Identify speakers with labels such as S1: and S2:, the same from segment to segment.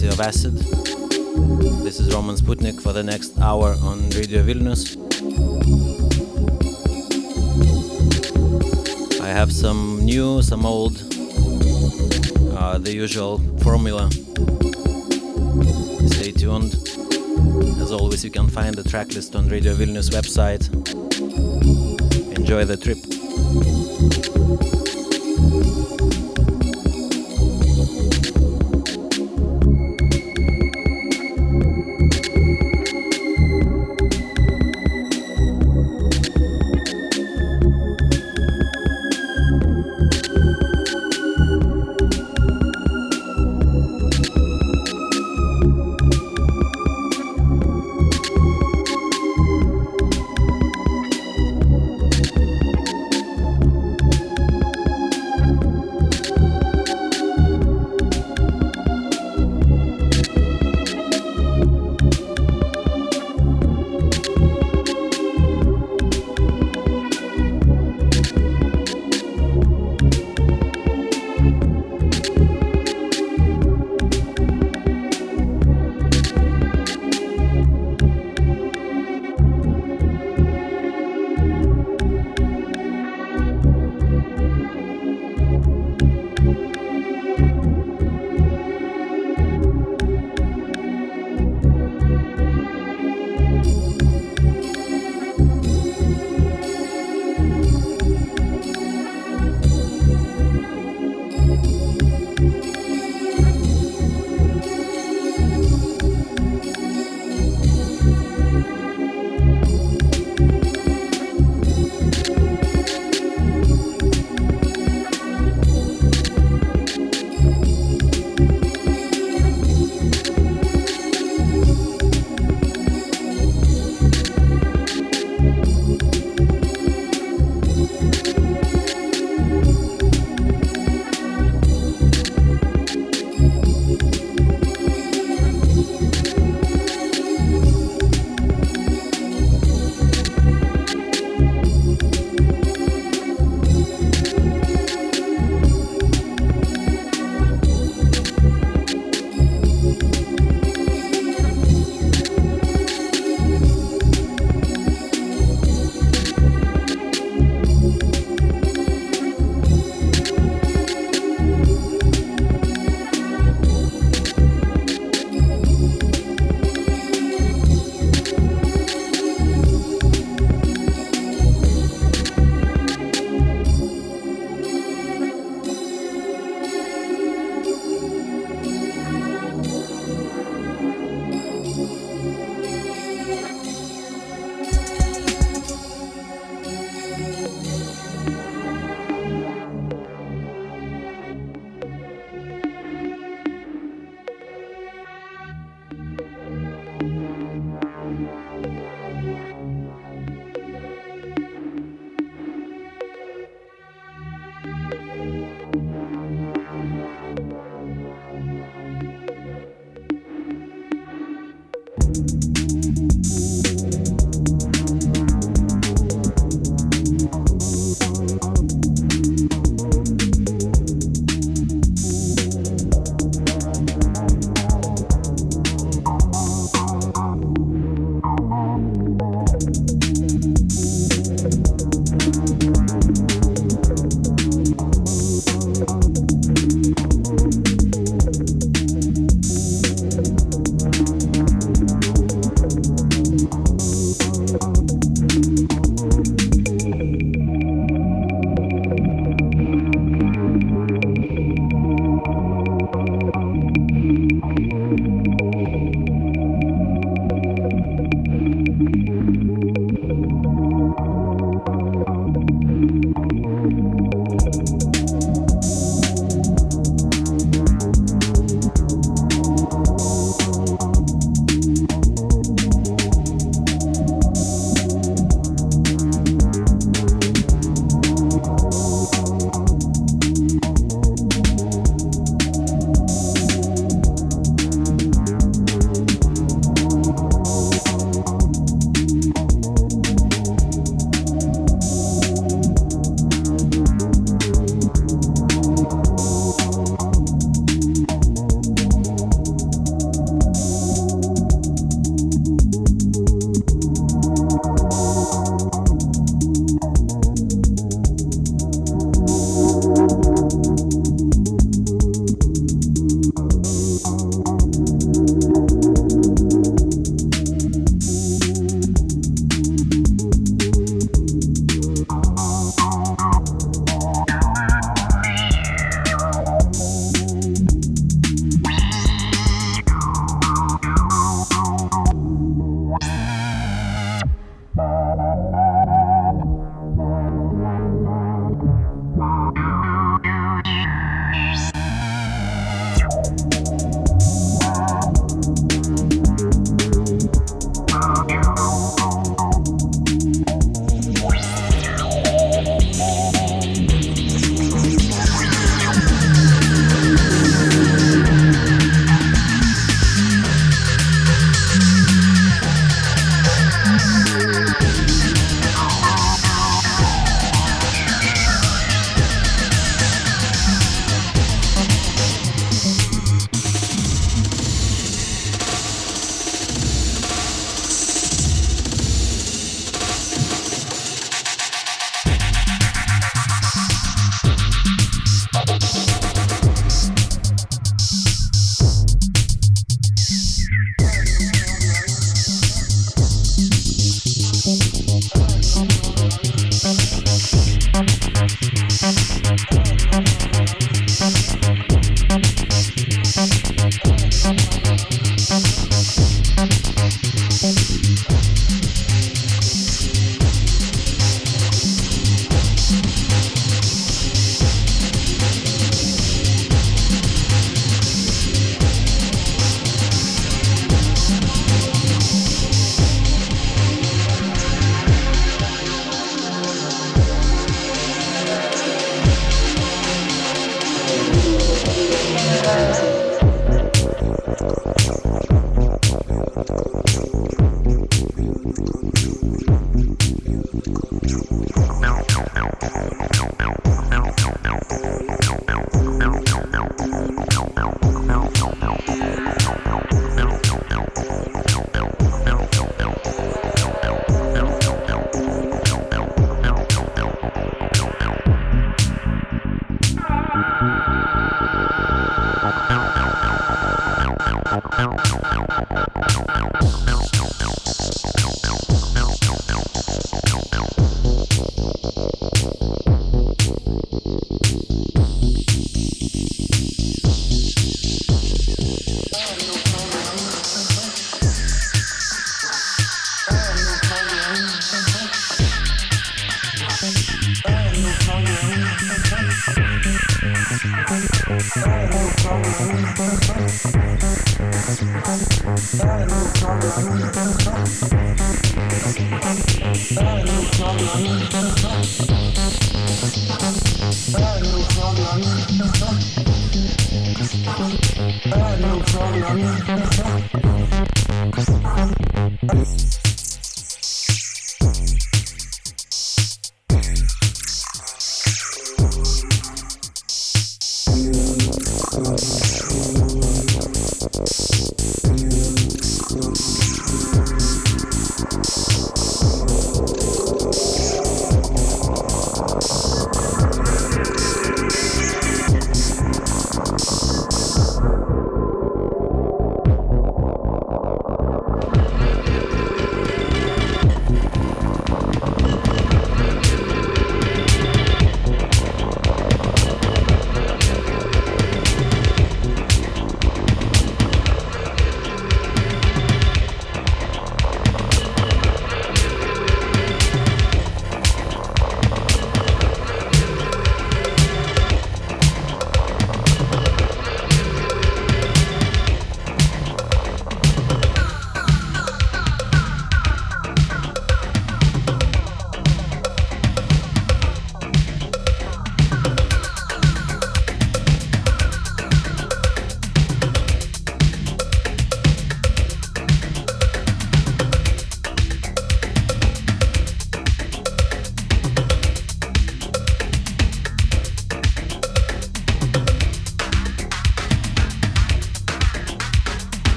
S1: Of Acid. This is Roman Sputnik for the next hour on Radio Vilnius. I have some new, some old, uh, the usual formula. Stay tuned. As always, you can find the tracklist on Radio Vilnius website. Enjoy the trip.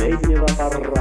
S1: Lady Lavarra.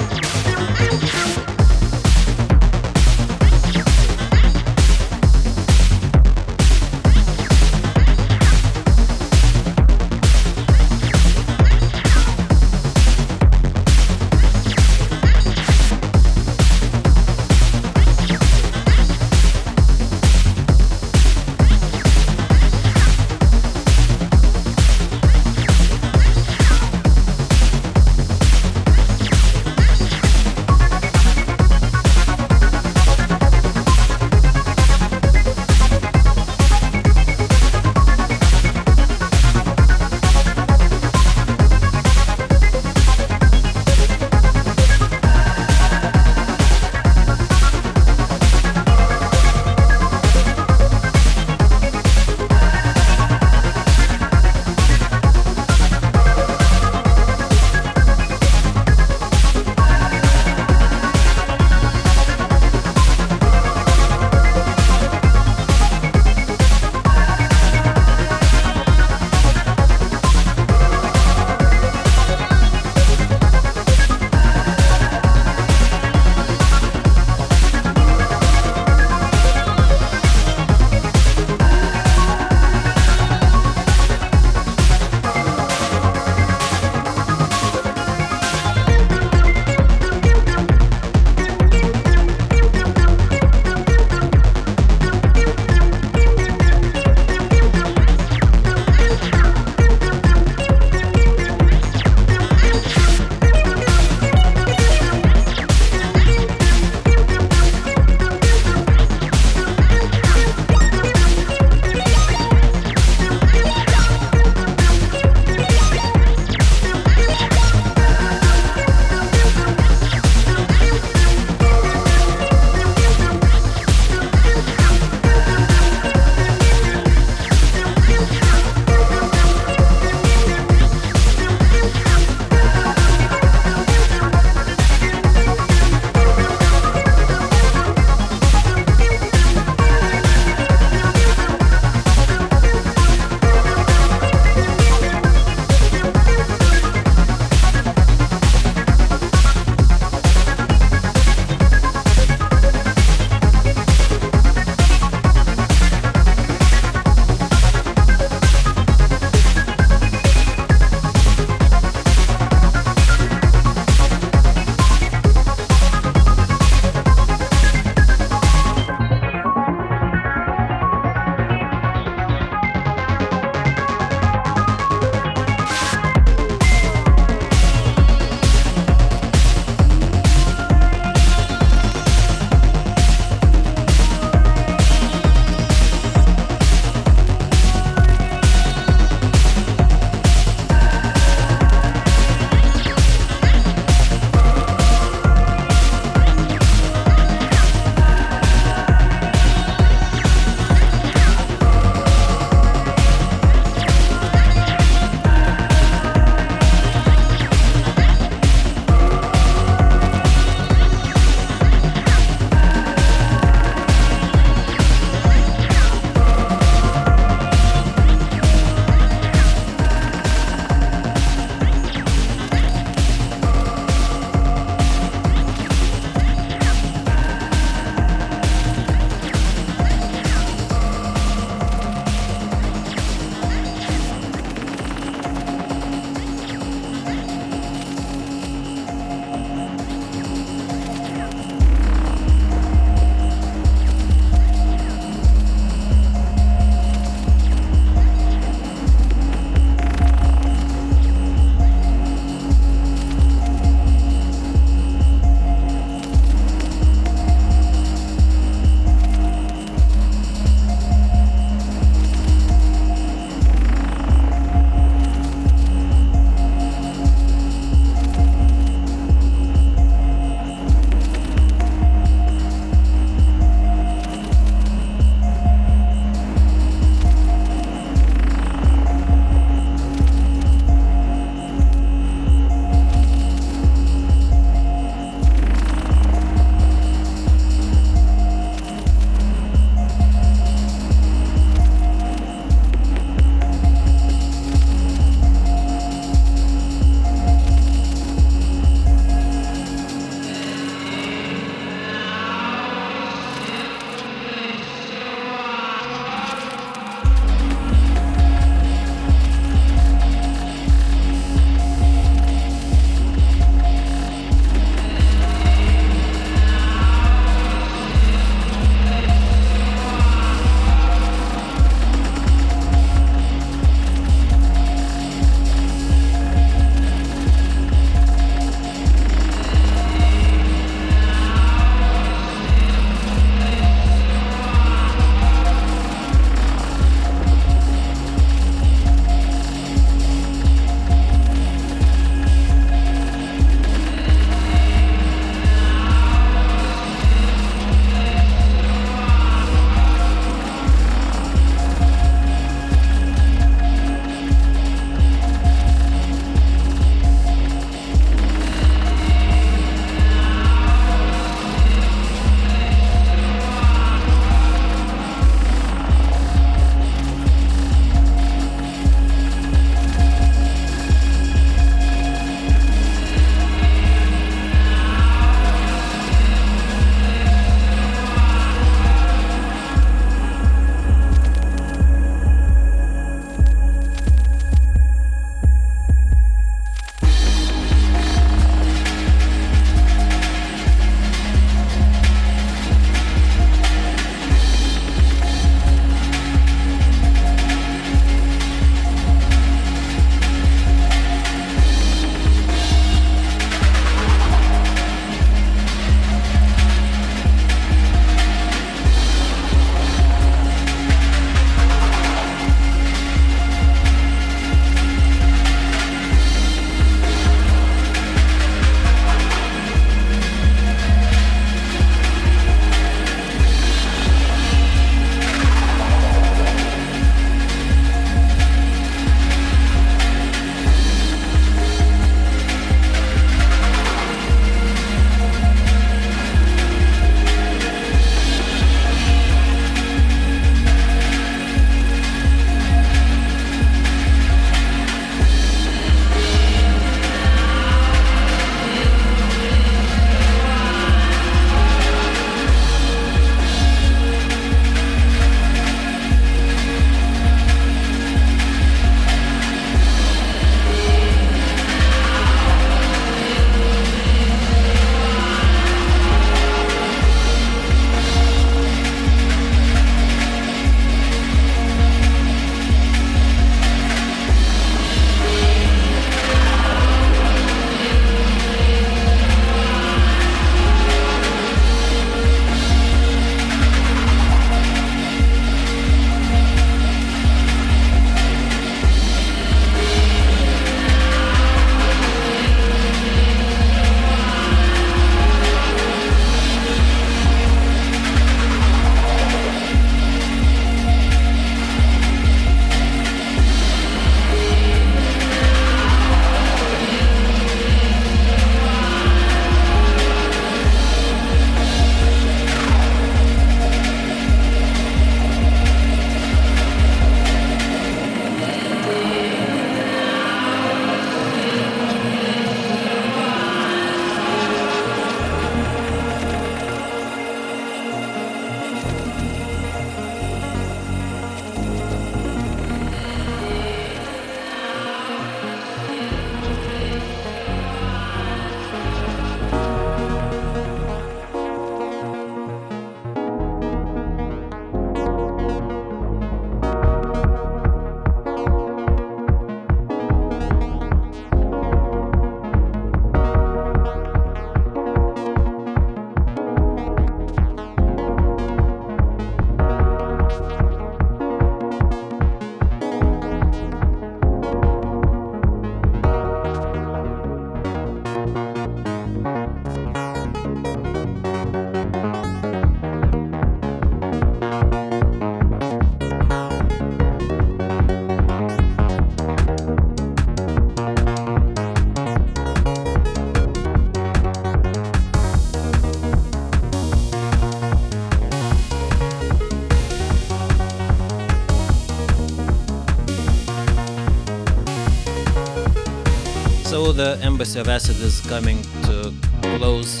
S1: Of Acid is coming to close.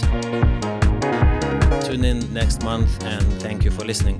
S1: Tune in next month and thank you for listening.